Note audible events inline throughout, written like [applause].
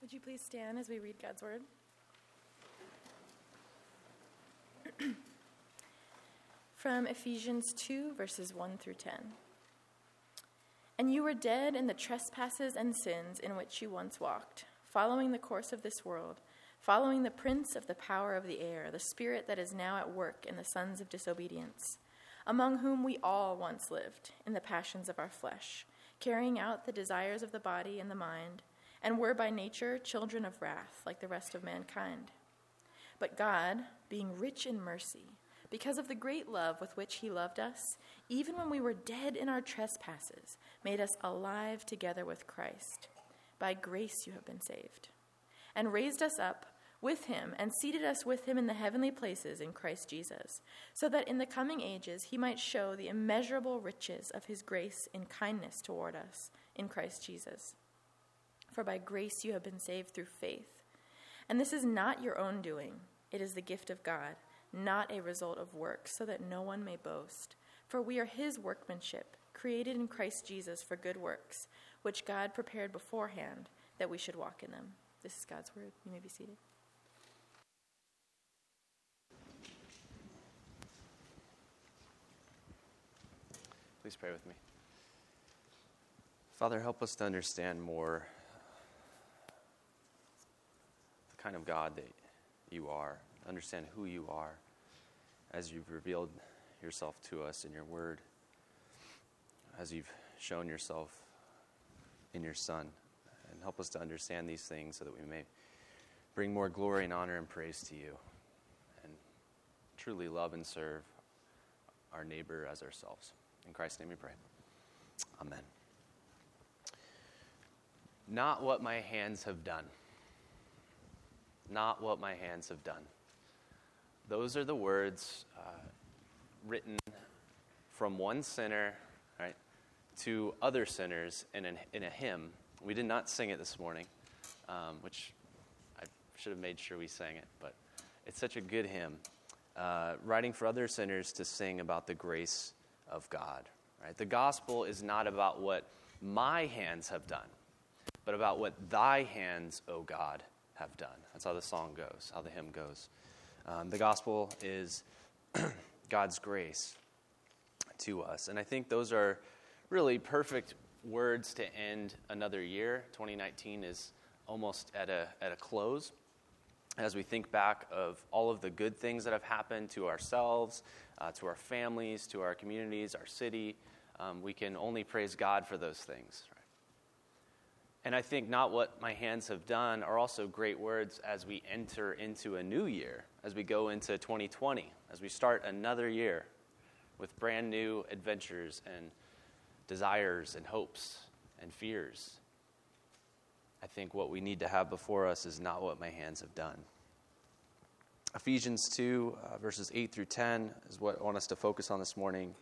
Would you please stand as we read God's word? [clears throat] From Ephesians 2, verses 1 through 10. And you were dead in the trespasses and sins in which you once walked, following the course of this world, following the prince of the power of the air, the spirit that is now at work in the sons of disobedience, among whom we all once lived in the passions of our flesh, carrying out the desires of the body and the mind and were by nature children of wrath, like the rest of mankind. But God, being rich in mercy, because of the great love with which He loved us, even when we were dead in our trespasses, made us alive together with Christ. By grace you have been saved. And raised us up with Him and seated us with Him in the heavenly places in Christ Jesus, so that in the coming ages He might show the immeasurable riches of His grace in kindness toward us in Christ Jesus. For by grace you have been saved through faith. And this is not your own doing, it is the gift of God, not a result of works, so that no one may boast. For we are his workmanship, created in Christ Jesus for good works, which God prepared beforehand that we should walk in them. This is God's word. You may be seated. Please pray with me. Father, help us to understand more kind of God that you are, understand who you are as you've revealed yourself to us in your word, as you've shown yourself in your Son. And help us to understand these things so that we may bring more glory and honor and praise to you and truly love and serve our neighbor as ourselves. In Christ's name we pray. Amen. Not what my hands have done not what my hands have done. Those are the words uh, written from one sinner right, to other sinners in, an, in a hymn. We did not sing it this morning, um, which I should have made sure we sang it, but it's such a good hymn. Uh, writing for other sinners to sing about the grace of God. Right? The gospel is not about what my hands have done, but about what thy hands, O God, have done. That's how the song goes, how the hymn goes. Um, the gospel is [clears throat] God's grace to us. And I think those are really perfect words to end another year. 2019 is almost at a, at a close. As we think back of all of the good things that have happened to ourselves, uh, to our families, to our communities, our city, um, we can only praise God for those things. And I think not what my hands have done are also great words as we enter into a new year, as we go into 2020, as we start another year with brand new adventures and desires and hopes and fears. I think what we need to have before us is not what my hands have done. Ephesians 2, uh, verses 8 through 10 is what I want us to focus on this morning.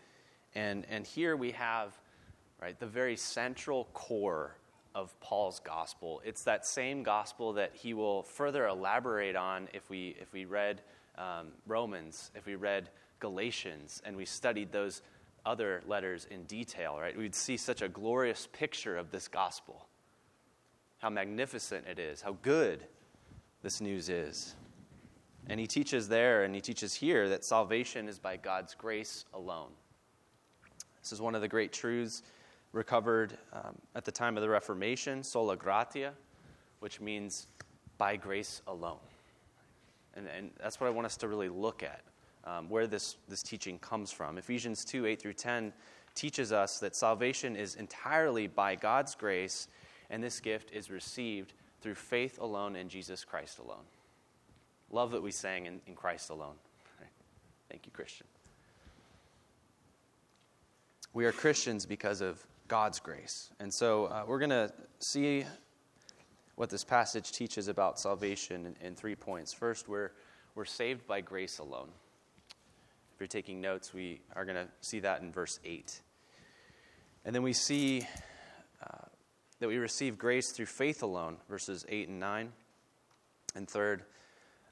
And, and here we have right, the very central core of Paul's gospel. It's that same gospel that he will further elaborate on if we, if we read um, Romans, if we read Galatians, and we studied those other letters in detail, right? We'd see such a glorious picture of this gospel. How magnificent it is, how good this news is. And he teaches there and he teaches here that salvation is by God's grace alone. This is one of the great truths recovered um, at the time of the Reformation, sola gratia, which means by grace alone. And, and that's what I want us to really look at, um, where this, this teaching comes from. Ephesians 2 8 through 10 teaches us that salvation is entirely by God's grace, and this gift is received through faith alone in Jesus Christ alone. Love that we sang in, in Christ alone. Thank you, Christian. We are Christians because of God's grace. And so uh, we're going to see what this passage teaches about salvation in, in, three points. First, we're, we're saved by grace alone. If you're taking notes, we are going to see that in verse 8. And then we see uh, that we receive grace through faith alone, verses 8 and 9. And third,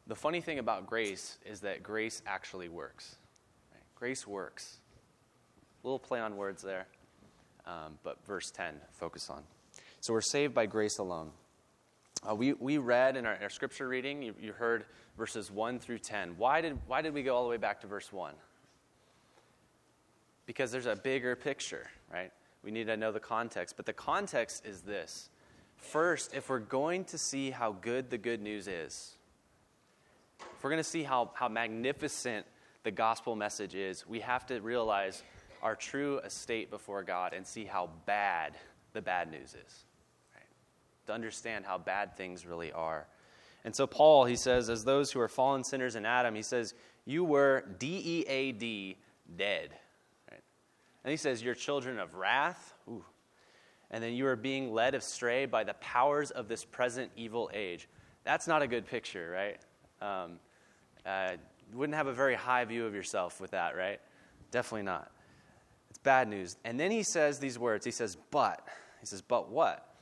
the funny thing about grace is that grace actually works. Grace works. A little play on words there um, but verse 10, focus on. So we're saved by grace alone. Uh, we, we read in our, our scripture reading, you, you heard verses 1 through 10. Why did, why did we go all the way back to verse 1? Because there's a bigger picture, right? We need to know the context. But the context is this First, if we're going to see how good the good news is, if we're going to see how, how magnificent the gospel message is, we have to realize our true estate before God and see how bad the bad news is. Right? To understand how bad things really are. And so, Paul, he says, as those who are fallen sinners in Adam, he says, You were D E A D, dead. Right? And he says, You're children of wrath. Ooh, and then you are being led astray by the powers of this present evil age. That's not a good picture, right? Um, uh, wouldn't have a very high view of yourself with that, right? Definitely not. It's bad news. And then he says these words. He says, but. He says, but what?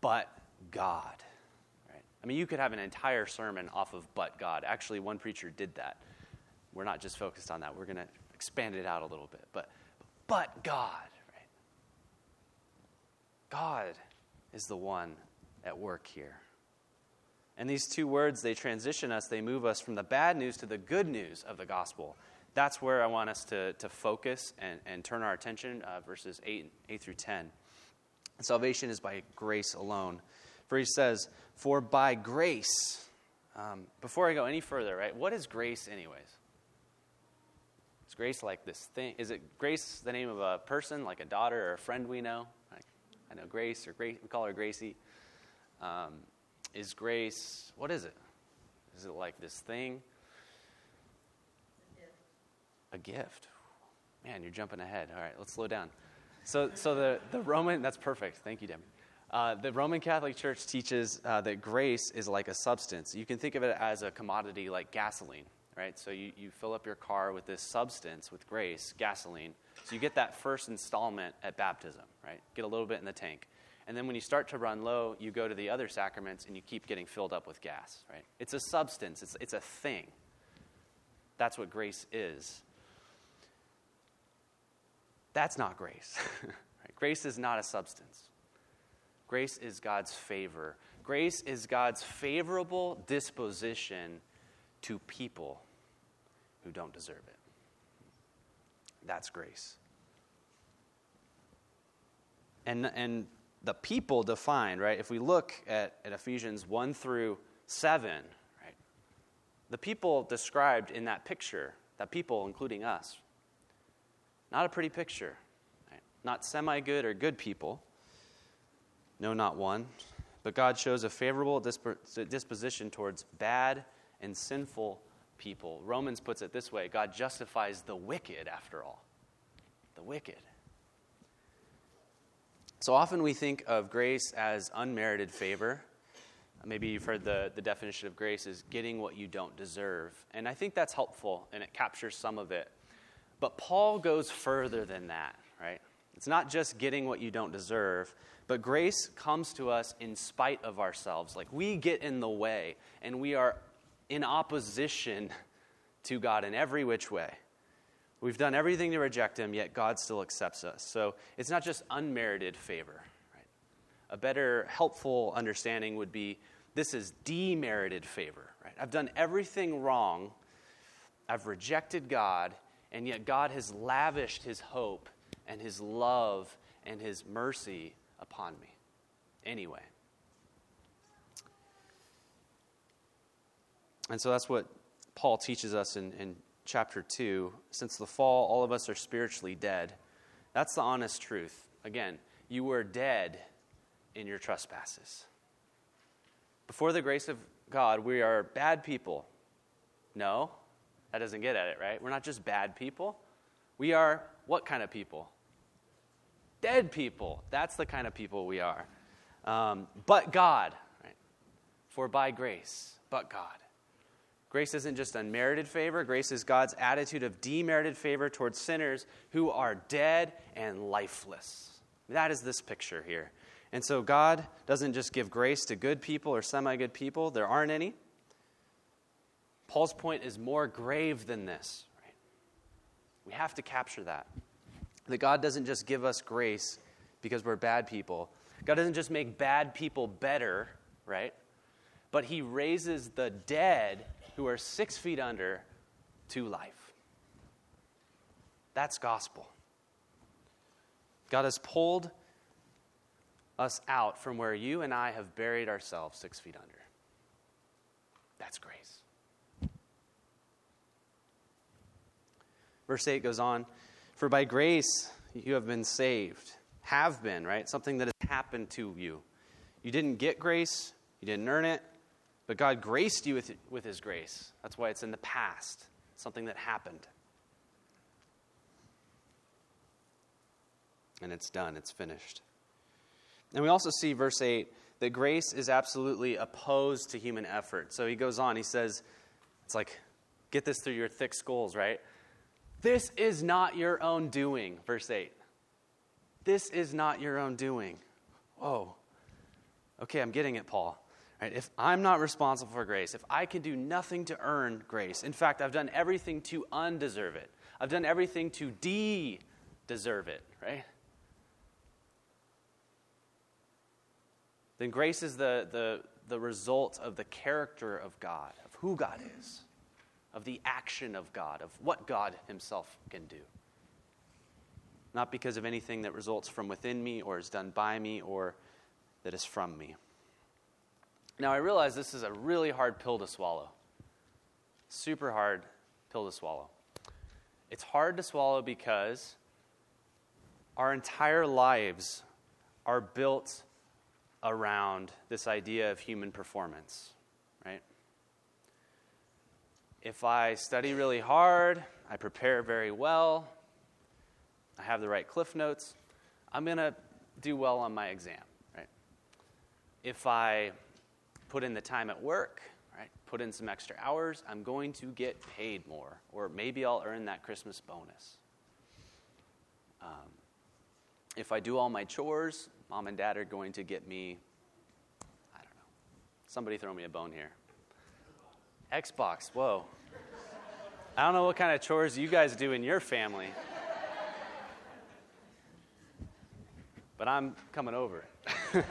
But God. Right? I mean, you could have an entire sermon off of but God. Actually, one preacher did that. We're not just focused on that. We're going to expand it out a little bit. But, but God. God is the one at work here. And these two words, they transition us, they move us from the bad news to the good news of the gospel. That's where I want us to, to focus and, and turn our attention, uh, verses 8, 8 through 10. Salvation is by grace alone. For he says, For by grace, um, before I go any further, right, what is grace, anyways? Is grace like this thing? Is it grace the name of a person, like a daughter or a friend we know? Like, I know Grace, or Grace, we call her Gracie. Um, is grace, what is it? Is it like this thing? A gift. Man, you're jumping ahead. All right, let's slow down. So, so the, the Roman, that's perfect. Thank you, Demi. Uh, the Roman Catholic Church teaches uh, that grace is like a substance. You can think of it as a commodity like gasoline, right? So you, you fill up your car with this substance, with grace, gasoline, so you get that first installment at baptism, right? Get a little bit in the tank. And then when you start to run low, you go to the other sacraments and you keep getting filled up with gas, right? It's a substance, it's, it's a thing. That's what grace is. That's not grace. [laughs] Grace is not a substance. Grace is God's favor. Grace is God's favorable disposition to people who don't deserve it. That's grace. And, and the people defined, right? If we look at, at Ephesians 1 through 7, right? The people described in that picture, that people, including us, not a pretty picture. Right? Not semi good or good people. No, not one. But God shows a favorable disposition towards bad and sinful people. Romans puts it this way God justifies the wicked, after all. The wicked. So often we think of grace as unmerited favor. Maybe you've heard the, the definition of grace is getting what you don't deserve. And I think that's helpful and it captures some of it. But Paul goes further than that, right? It's not just getting what you don't deserve, but grace comes to us in spite of ourselves. Like we get in the way and we are in opposition to God in every which way. We've done everything to reject him, yet God still accepts us. So it's not just unmerited favor. Right? A better, helpful understanding would be this is demerited favor. Right? I've done everything wrong, I've rejected God, and yet God has lavished his hope and his love and his mercy upon me. Anyway. And so that's what Paul teaches us in, in chapter 2. Since the fall, all of us are spiritually dead. That's the honest truth. Again, you were dead in your trespasses. Before the grace of God, we are bad people. No, that doesn't get at it, right? We're not just bad people. We are what kind of people? Dead people. That's the kind of people we are. Um, but God, right? For by grace, but God. Grace isn't just unmerited favor, grace is God's attitude of demerited favor towards sinners who are dead and lifeless. That is this picture here. And so God doesn't just give grace to good people or semi good people, there aren't any. Paul's point is more grave than this. Right? We have to capture that. That God doesn't just give us grace because we're bad people. God doesn't just make bad people better, right? but he raises the dead who are six feet under to life. That's gospel. God has pulled us out from where you and I have buried ourselves six feet under. That's grace. Verse 8 goes on For by grace you have been saved. Have been, right? Something that has happened to you. You didn't get grace, you didn't earn it, but God graced you with, with His grace. That's why it's in the past, something that happened. And it's done, it's finished. And we also see, verse 8, that grace is absolutely opposed to human effort. So he goes on, he says, it's like, get this through your thick skulls, right? This is not your own doing, verse 8. This is not your own doing. Whoa. Okay, I'm getting it, Paul. Right, if I'm not responsible for grace, if I can do nothing to earn grace, in fact, I've done everything to undeserve it, I've done everything to de deserve it, right? Then grace is the, the, the result of the character of God, of who God is, of the action of God, of what God Himself can do. Not because of anything that results from within me or is done by me or that is from me. Now, I realize this is a really hard pill to swallow. Super hard pill to swallow. It's hard to swallow because our entire lives are built around this idea of human performance, right? If I study really hard, I prepare very well, I have the right cliff notes, I'm going to do well on my exam, right? If I put in the time at work, right? Put in some extra hours, I'm going to get paid more, or maybe I'll earn that Christmas bonus. Um, if I do all my chores, mom and dad are going to get me, I don't know, somebody throw me a bone here. Xbox, whoa. I don't know what kind of chores you guys do in your family. But I'm coming over. [laughs] All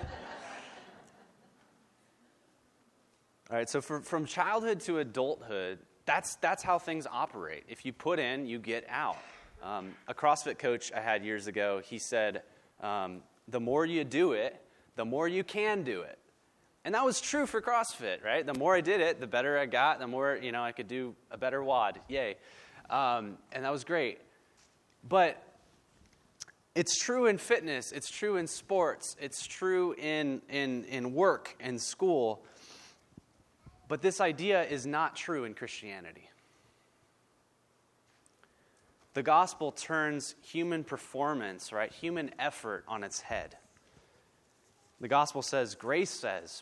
right, so for, from childhood to adulthood, that's, that's how things operate. If you put in, you get out. Um, a CrossFit coach I had years ago, he said, um, the more you do it, the more you can do it. And that was true for CrossFit, right? The more I did it, the better I got, the more, you know, I could do a better WOD. Yay. Um, and that was great. But it's true in fitness, it's true in sports, it's true in, in, in work and school. But this idea is not true in Christianity. The gospel turns human performance, right, human effort on its head. The gospel says, grace says,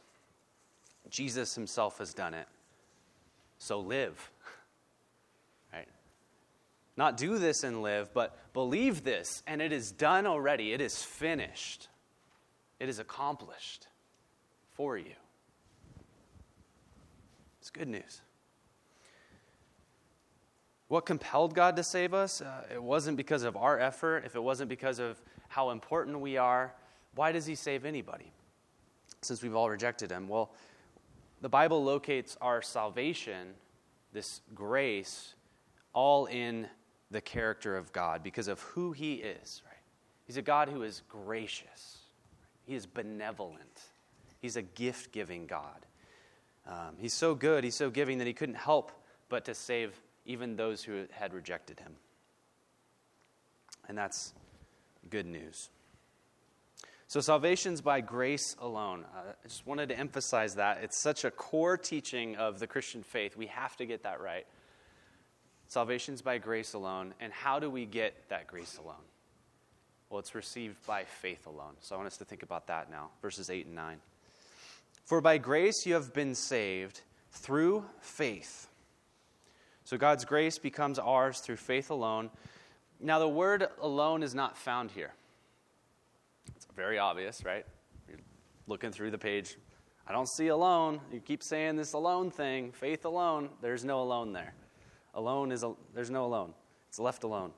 Jesus himself has done it. So live. Right? Not do this and live, but believe this, and it is done already. It is finished. It is accomplished for you. It's good news. What compelled God to save us? Uh, it wasn't because of our effort, if it wasn't because of how important we are, why does He save anybody since we've all rejected Him? Well, the Bible locates our salvation, this grace, all in the character of God because of who He is, right? He's a God who is gracious, He is benevolent, He's a gift giving God. Um, he's so good, he's so giving that he couldn't help but to save even those who had rejected him. And that's good news. So, salvation's by grace alone. Uh, I just wanted to emphasize that. It's such a core teaching of the Christian faith. We have to get that right. Salvation's by grace alone. And how do we get that grace alone? Well, it's received by faith alone. So, I want us to think about that now. Verses 8 and 9. For by grace you have been saved through faith. So God's grace becomes ours through faith alone. Now, the word alone is not found here. Very obvious, right? You're looking through the page. I don't see alone. You keep saying this alone thing, faith alone. There's no alone there. Alone is, a, there's no alone. It's left alone.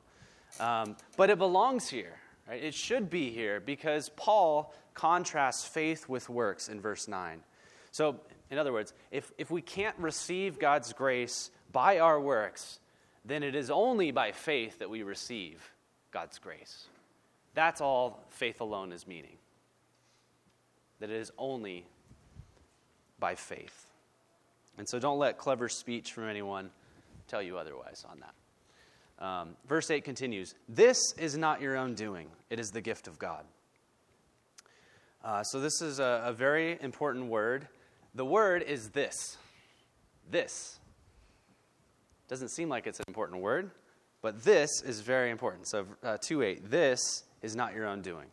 Um, but it belongs here. Right? It should be here because Paul contrasts faith with works in verse 9. So, in other words, if, if we can't receive God's grace by our works, then it is only by faith that we receive God's grace. That's all faith alone is meaning. That it is only by faith. And so don't let clever speech from anyone tell you otherwise on that. Um, verse 8 continues This is not your own doing, it is the gift of God. Uh, so, this is a, a very important word. The word is this. This. Doesn't seem like it's an important word, but this is very important. So, uh, 2 8, this is not your own doing.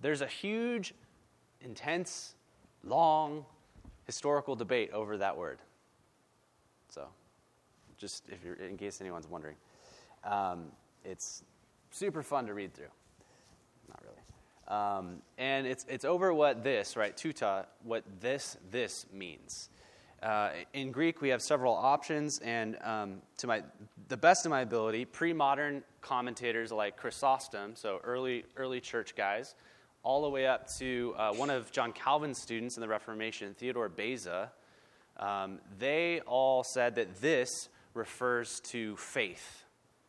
There's a huge, intense, long, historical debate over that word. So, just if you're, in case anyone's wondering, um, it's super fun to read through. Not really. Um, and it's, it's over what this, right, touto, what this, this means. Uh, in Greek, we have several options, and um, to my, the best of my ability, pre modern commentators like Chrysostom, so early, early church guys, all the way up to uh, one of John Calvin's students in the Reformation, Theodore Beza, um, they all said that this refers to faith.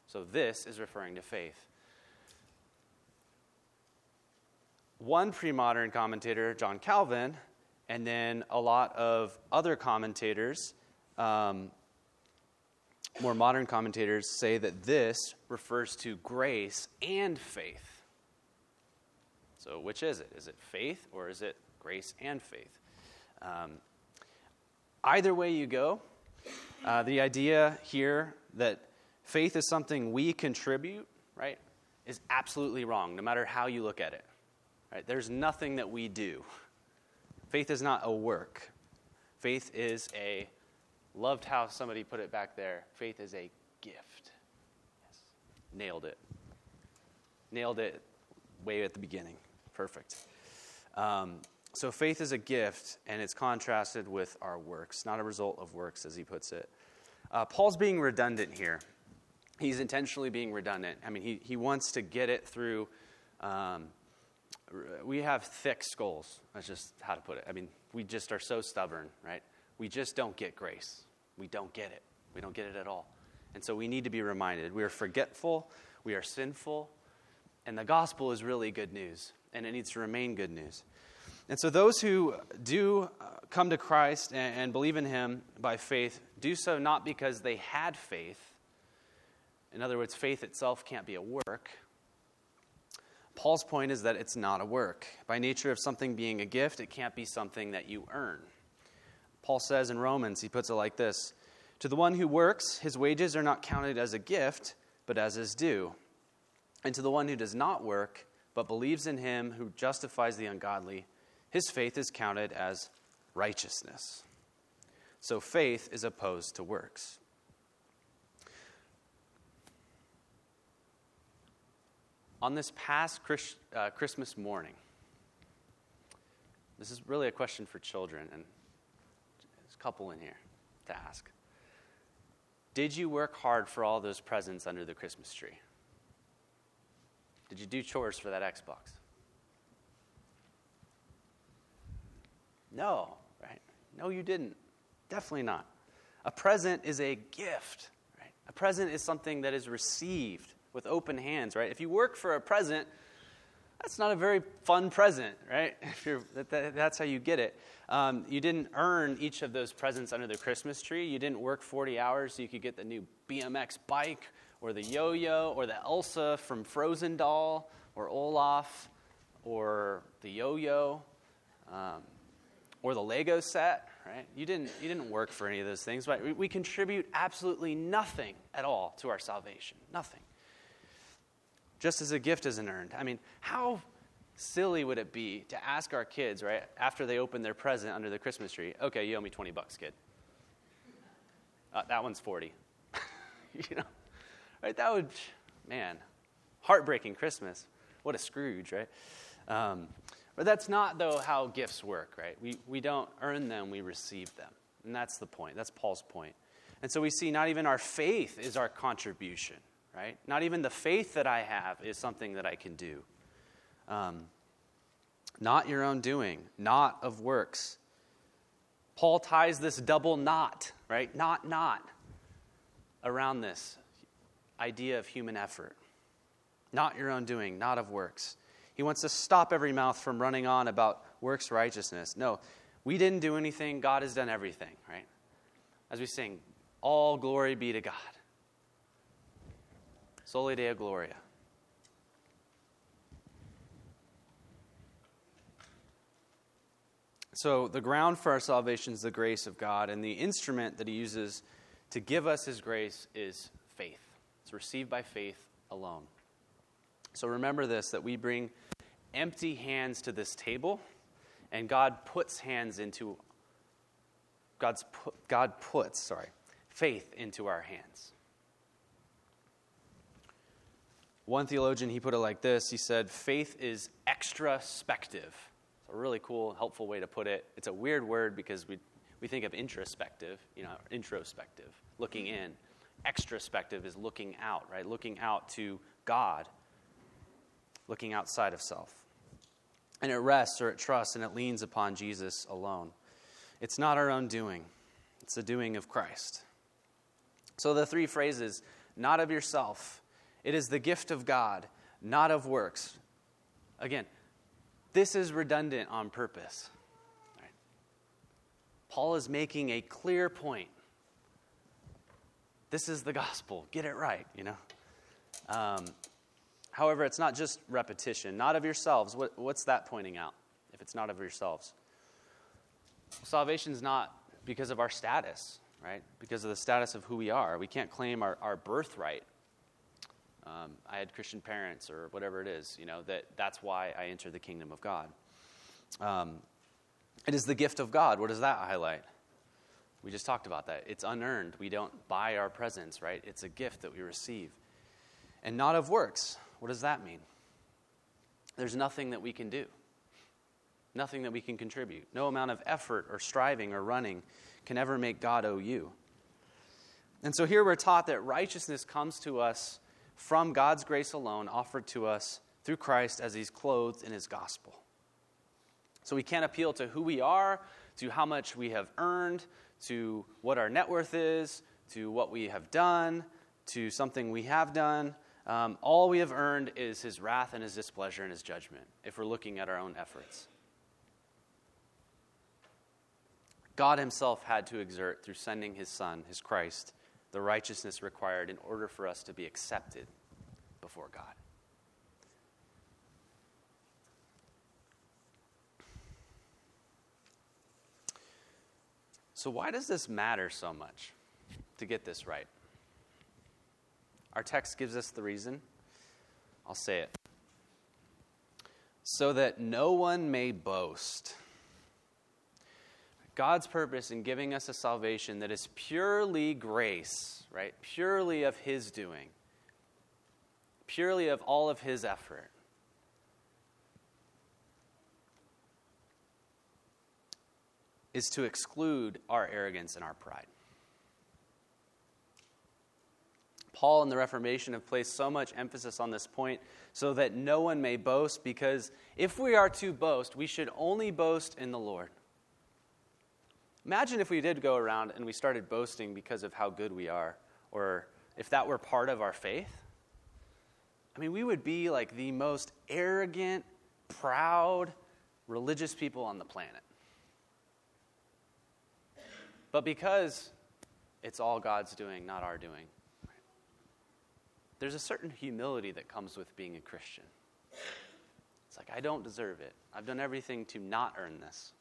So this is referring to faith. One pre modern commentator, John Calvin, and then a lot of other commentators, um, more modern commentators, say that this refers to grace and faith. So, which is it? Is it faith or is it grace and faith? Um, either way you go, uh, the idea here that faith is something we contribute, right, is absolutely wrong, no matter how you look at it. Right? There's nothing that we do. Faith is not a work. Faith is a, loved how somebody put it back there, faith is a gift. Yes. Nailed it. Nailed it way at the beginning. Perfect. Um, so faith is a gift, and it's contrasted with our works, not a result of works, as he puts it. Uh, Paul's being redundant here. He's intentionally being redundant. I mean, he, he wants to get it through. Um, we have thick skulls. That's just how to put it. I mean, we just are so stubborn, right? We just don't get grace. We don't get it. We don't get it at all. And so we need to be reminded. We are forgetful, we are sinful, and the gospel is really good news and it needs to remain good news. And so, those who do uh, come to Christ and, and believe in Him by faith do so not because they had faith. In other words, faith itself can't be a work. Paul's point is that it's not a work. By nature of something being a gift, it can't be something that you earn. Paul says in Romans, he puts it like this To the one who works, his wages are not counted as a gift, but as his due. And to the one who does not work, but believes in him who justifies the ungodly, his faith is counted as righteousness. So faith is opposed to works. On this past Chris, uh, Christmas morning, this is really a question for children, and there's a couple in here to ask. Did you work hard for all those presents under the Christmas tree? Did you do chores for that Xbox? No, right? No, you didn't. Definitely not. A present is a gift, right? A present is something that is received with open hands, right? If you work for a present, that's not a very fun present, right? [laughs] If you're, that, that, that's how you get it. Um, you didn't earn each of those presents under the Christmas tree. You didn't work 40 hours so you could get the new BMX bike or the yo yo, or the Elsa from Frozen doll, or Olaf, or the yo yo, um, or the Lego set, right? You didn't, you didn't work for any of those things, but we, we contribute absolutely nothing at all to our salvation. Nothing. Just as a gift isn't earned. I mean, how silly would it be to ask our kids, right, after they open their present under the Christmas tree, okay, you owe me 20 bucks, kid. Uh, that one's 40. [laughs] you know? Right? That would, man, heartbreaking Christmas. What a Scrooge, right? Um, but that's not, though, how gifts work, right? We, we don't earn them, we receive them. And that's the point. That's Paul's point. And so we see not even our faith is our contribution, right? Not even the faith that I have is something that I can do. Um, not your own doing, not of works. Paul ties this double knot, right? Not, not, around this idea of human effort. Not your own doing, not of works. He wants to stop every mouth from running on about works righteousness. No, we didn't do anything. God has done everything, right? As we sing, all glory be to God. Soli Deo Gloria. So, the ground for our salvation is the grace of God, and the instrument that He uses to give us His grace is faith. It's received by faith alone. So, remember this that we bring empty hands to this table, and God puts hands into God's God puts, sorry, faith into our hands. One theologian, he put it like this. He said, faith is extraspective It's a really cool, helpful way to put it. It's a weird word because we, we think of introspective, you know, introspective, looking in. Extraspective is looking out, right? Looking out to God, looking outside of self. And it rests or it trusts and it leans upon Jesus alone. It's not our own doing, it's the doing of Christ. So the three phrases not of yourself, it is the gift of God, not of works. Again, this is redundant on purpose. Right? Paul is making a clear point. This is the gospel. Get it right, you know? Um, however, it's not just repetition. Not of yourselves. What, what's that pointing out if it's not of yourselves? Salvation is not because of our status, right? Because of the status of who we are. We can't claim our, our birthright um, I had Christian parents or whatever it is, you know, that that's why I entered the kingdom of God. Um, it is the gift of God. What does that highlight? We just talked about that. It's unearned. We don't buy our presents, right? It's a gift that we receive. And not of works. What does that mean? There's nothing that we can do, nothing that we can contribute. No amount of effort or striving or running can ever make God owe you. And so here we're taught that righteousness comes to us from God's grace alone offered to us through Christ as He's clothed in His gospel. So we can't appeal to who we are, to how much we have earned, to what our net worth is, to what we have done, to something we have done. Um, all we have earned is His wrath and His displeasure and His judgment, if we're looking at our own efforts. God Himself had to exert through sending His Son, His Christ, the righteousness required in order for us to be accepted before God. So, why does this matter so much to get this right? Our text gives us the reason. I'll say it. So that no one may boast. God's purpose in giving us a salvation that is purely grace, right? Purely of His doing, purely of all of His effort. Is to exclude our arrogance and our pride. Paul and the Reformation have placed so much emphasis on this point so that no one may boast, because if we are to boast, we should only boast in the Lord. Imagine if we did go around and we started boasting because of how good we are, or if that were part of our faith. I mean, we would be like the most arrogant, proud, religious people on the planet. But because it's all God's doing, not our doing, there's a certain humility that comes with being a Christian. It's like, I don't deserve it. I've done everything to not earn this.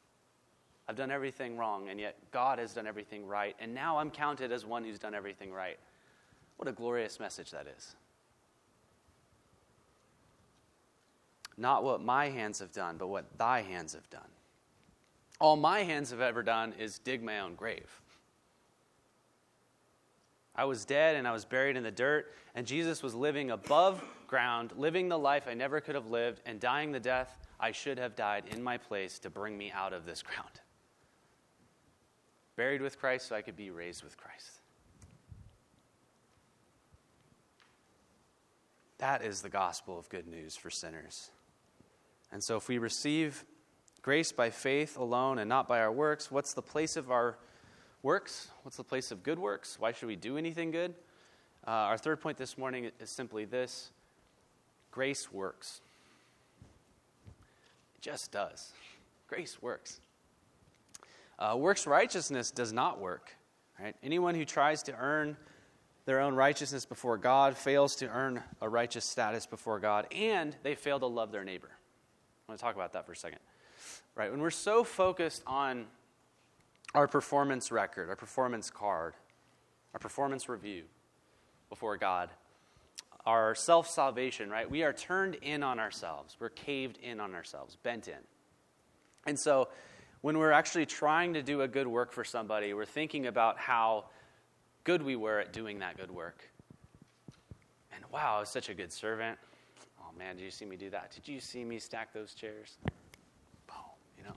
I've done everything wrong, and yet God has done everything right, and now I'm counted as one who's done everything right. What a glorious message that is. Not what my hands have done, but what thy hands have done. All my hands have ever done is dig my own grave. I was dead and I was buried in the dirt, and Jesus was living above ground, living the life I never could have lived, and dying the death I should have died in my place to bring me out of this ground buried with Christ so I could be raised with Christ. That is the gospel of good news for sinners. And so if we receive Grace by faith alone and not by our works. What's the place of our works? What's the place of good works? Why should we do anything good? Uh, our third point this morning is simply this grace works. It just does. Grace works. Uh, works righteousness does not work. Right? Anyone who tries to earn their own righteousness before God fails to earn a righteous status before God, and they fail to love their neighbor. I want to talk about that for a second. Right? When we're so focused on our performance record, our performance card, our performance review before God, our self salvation, right? We are turned in on ourselves. We're caved in on ourselves, bent in. And so when we're actually trying to do a good work for somebody, we're thinking about how good we were at doing that good work. And wow, I was such a good servant. Oh man, did you see me do that? Did you see me stack those chairs? Boom, you know,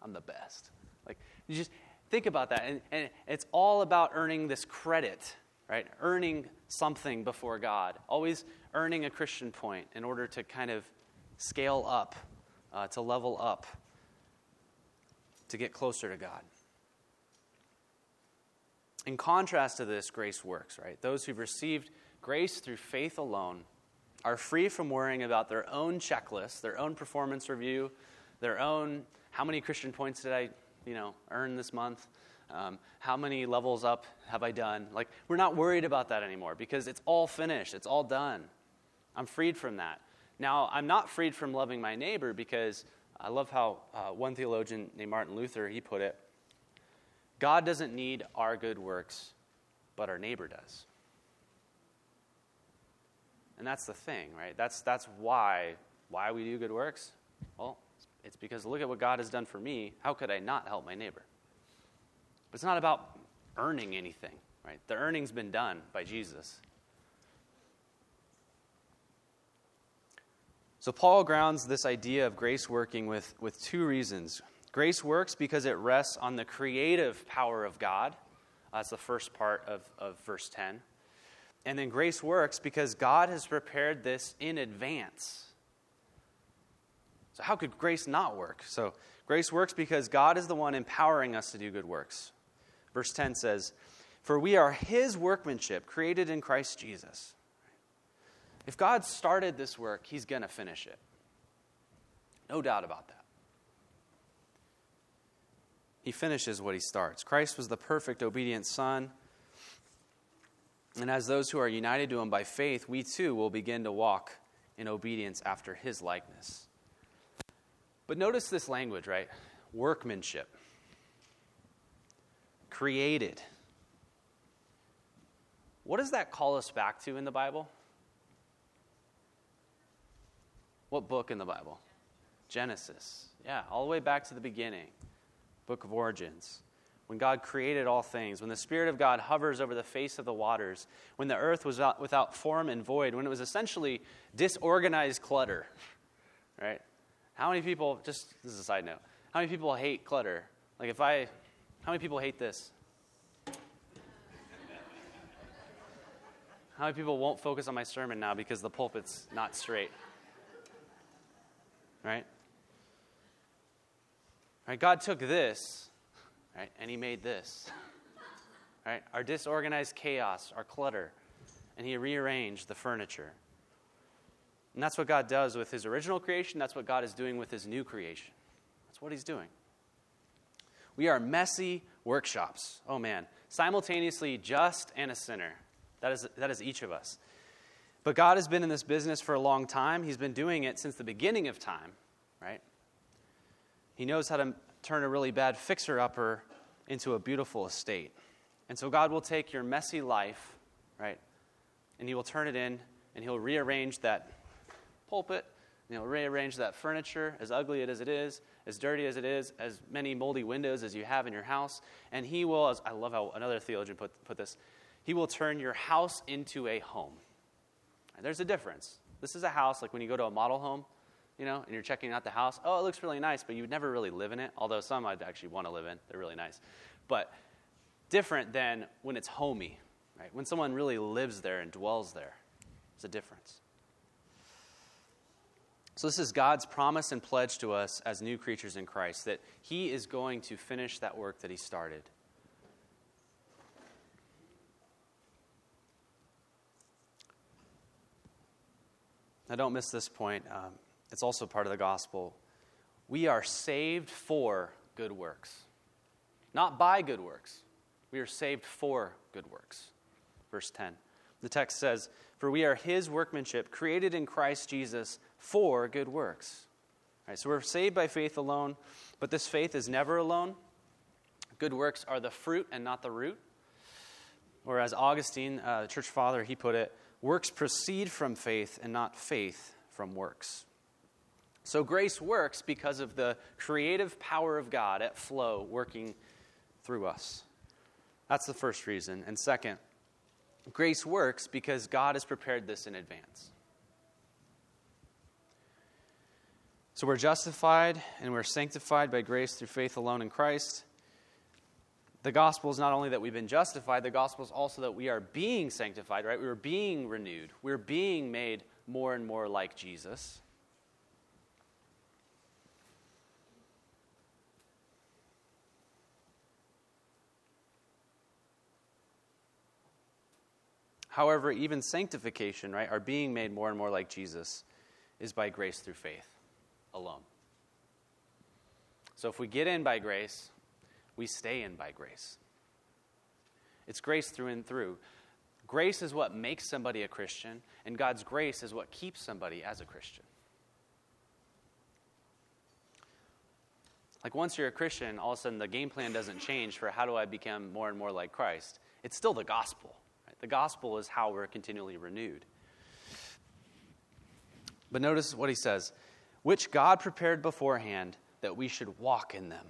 I'm the best. Like, you just think about that. And, and it's all about earning this credit, right? Earning something before God. Always earning a Christian point in order to kind of scale up, uh, to level up, to get closer to God. In contrast to this, grace works, right? Those who've received grace through faith alone are free from worrying about their own checklist, their own performance review, their own how many Christian points did I, you know, earn this month? Um, how many levels up have I done? Like, we're not worried about that anymore because it's all finished, it's all done. I'm freed from that. Now, I'm not freed from loving my neighbor because I love how uh, one theologian named Martin Luther he put it. God doesn't need our good works, but our neighbor does. And that's the thing, right? That's, that's why, why we do good works. Well, it's because look at what God has done for me. How could I not help my neighbor? But it's not about earning anything, right? The earning's been done by Jesus. So Paul grounds this idea of grace working with, with two reasons. Grace works because it rests on the creative power of God. That's the first part of, of verse 10. And then grace works because God has prepared this in advance. So, how could grace not work? So, grace works because God is the one empowering us to do good works. Verse 10 says, For we are his workmanship, created in Christ Jesus. If God started this work, he's going to finish it. No doubt about that. He finishes what he starts. Christ was the perfect, obedient Son. And as those who are united to him by faith, we too will begin to walk in obedience after his likeness. But notice this language, right? Workmanship. Created. What does that call us back to in the Bible? What book in the Bible? Genesis. Yeah, all the way back to the beginning book of origins. When God created all things, when the Spirit of God hovers over the face of the waters, when the earth was without form and void, when it was essentially disorganized clutter, [laughs] right? How many people, just this is a side note, how many people hate clutter? Like if I, how many people hate this? [laughs] How many people won't focus on my sermon now because the pulpit's not straight? Right? Right, God took this, right, and He made this. Right, our disorganized chaos, our clutter, and He rearranged the furniture. And that's what God does with His original creation. That's what God is doing with His new creation. That's what He's doing. We are messy workshops. Oh man, simultaneously just and a sinner. That is, that is each of us. But God has been in this business for a long time. He's been doing it since the beginning of time, right? He knows how to turn a really bad fixer upper into a beautiful estate. And so God will take your messy life, right, and He will turn it in, and He'll rearrange that pulpit, and He'll rearrange that furniture, as ugly as it is, as dirty as it is, as many moldy windows as you have in your house. And He will, as I love how another theologian put, put this, He will turn your house into a home. There's a difference. This is a house, like when you go to a model home, you know, and you're checking out the house. Oh, it looks really nice, but you would never really live in it. Although some I'd actually want to live in. They're really nice. But different than when it's homey, right? When someone really lives there and dwells there. It's a difference. So, this is God's promise and pledge to us as new creatures in Christ that He is going to finish that work that He started. Now, don't miss this point. Um, it's also part of the gospel. We are saved for good works, not by good works. We are saved for good works. Verse 10. The text says, For we are his workmanship, created in Christ Jesus for good works. All right, so we're saved by faith alone, but this faith is never alone. Good works are the fruit and not the root. Or as Augustine, uh, the church father, he put it, works proceed from faith and not faith from works. So grace works because of the creative power of God at flow working through us. That's the first reason. And second, grace works because God has prepared this in advance. So we're justified and we're sanctified by grace through faith alone in Christ. The gospel is not only that we've been justified, the gospel is also that we are being sanctified, right? We are being renewed. We're being made more and more like Jesus. However, even sanctification, right, our being made more and more like Jesus, is by grace through faith alone. So if we get in by grace, we stay in by grace. It's grace through and through. Grace is what makes somebody a Christian, and God's grace is what keeps somebody as a Christian. Like once you're a Christian, all of a sudden the game plan doesn't change for how do I become more and more like Christ. It's still the gospel. The gospel is how we're continually renewed. But notice what he says which God prepared beforehand that we should walk in them.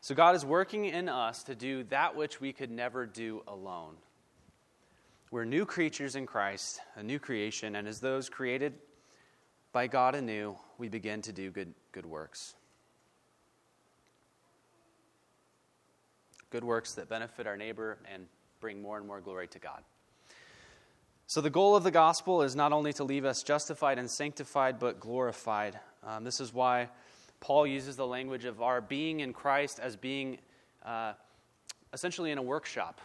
So God is working in us to do that which we could never do alone. We're new creatures in Christ, a new creation, and as those created by God anew, we begin to do good, good works. Good works that benefit our neighbor and bring more and more glory to God. So, the goal of the gospel is not only to leave us justified and sanctified, but glorified. Um, this is why Paul uses the language of our being in Christ as being uh, essentially in a workshop.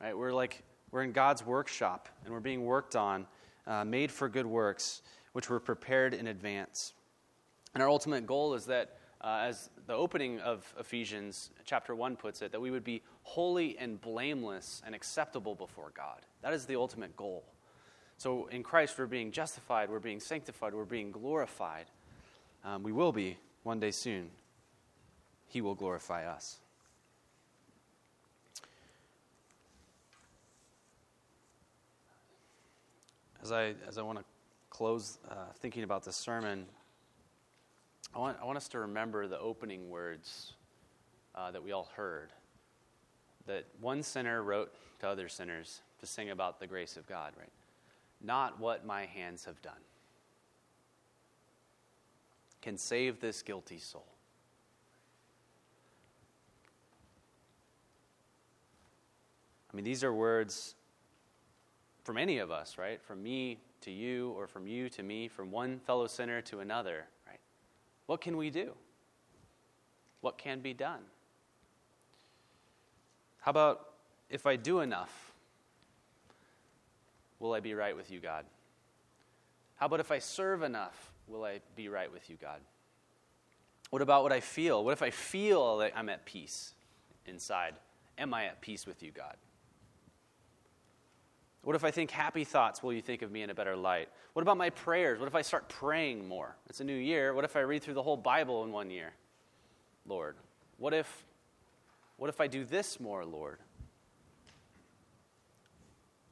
Right? We're like, we're in God's workshop, and we're being worked on, uh, made for good works, which were prepared in advance. And our ultimate goal is that uh, as the opening of Ephesians chapter 1 puts it, that we would be holy and blameless and acceptable before God. That is the ultimate goal. So in Christ, we're being justified, we're being sanctified, we're being glorified. Um, we will be one day soon. He will glorify us. As I, as I want to close uh, thinking about this sermon, I want, I want us to remember the opening words uh, that we all heard. That one sinner wrote to other sinners to sing about the grace of God, right? Not what my hands have done can save this guilty soul. I mean, these are words from any of us, right? From me to you, or from you to me, from one fellow sinner to another. Right? What can we do? What can be done? How about if I do enough, will I be right with you, God? How about if I serve enough, will I be right with you, God? What about what I feel? What if I feel that I'm at peace inside? Am I at peace with you, God? What if I think happy thoughts? Will you think of me in a better light? What about my prayers? What if I start praying more? It's a new year. What if I read through the whole Bible in one year? Lord, what if what if I do this more, Lord?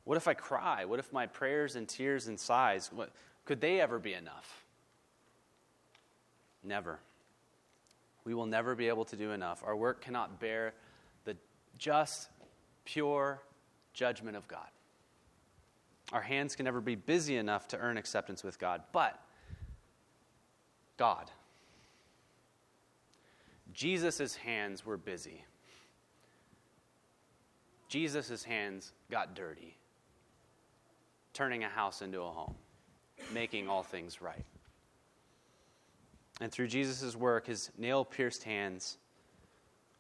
What if I cry? What if my prayers and tears and sighs, what, could they ever be enough? Never. We will never be able to do enough. Our work cannot bear the just, pure judgment of God. Our hands can never be busy enough to earn acceptance with God. But God, Jesus' hands were busy. Jesus' hands got dirty, turning a house into a home. making all things right. And through Jesus' work, his nail pierced hands,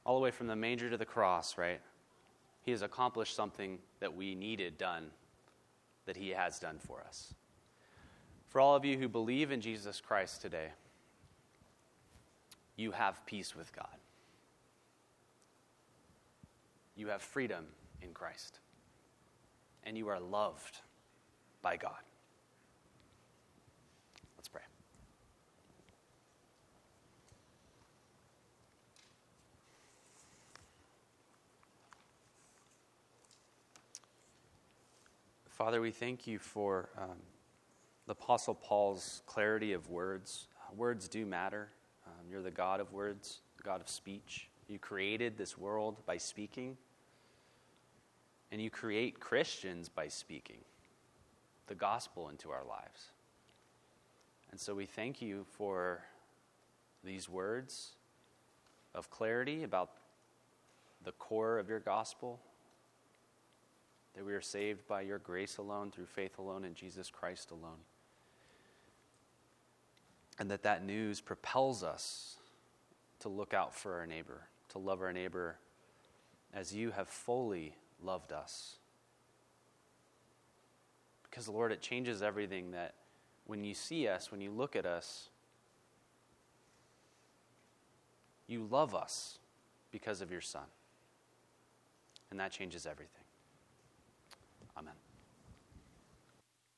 all the way from the manger to the cross, right? He has accomplished something that we needed done, that he has done for us. For all of you who believe in Jesus Christ today, you have peace with God. You have freedom in Christ. And you are loved by God. Let's pray. Father, we thank you for um, the Apostle Paul's clarity of words. Words do matter. Um, you're the God of words, God of speech. You created this world by speaking, and you create Christians by speaking the gospel into our lives. And so we thank you for these words of clarity about the core of your gospel, that we are saved by your grace alone, through faith alone, in Jesus Christ alone. And that that news propels us to look out for our neighbor, to love our neighbor as you have fully loved us. Because, Lord, it changes everything that when you see us, when you look at us, you love us because of your Son. And that changes everything.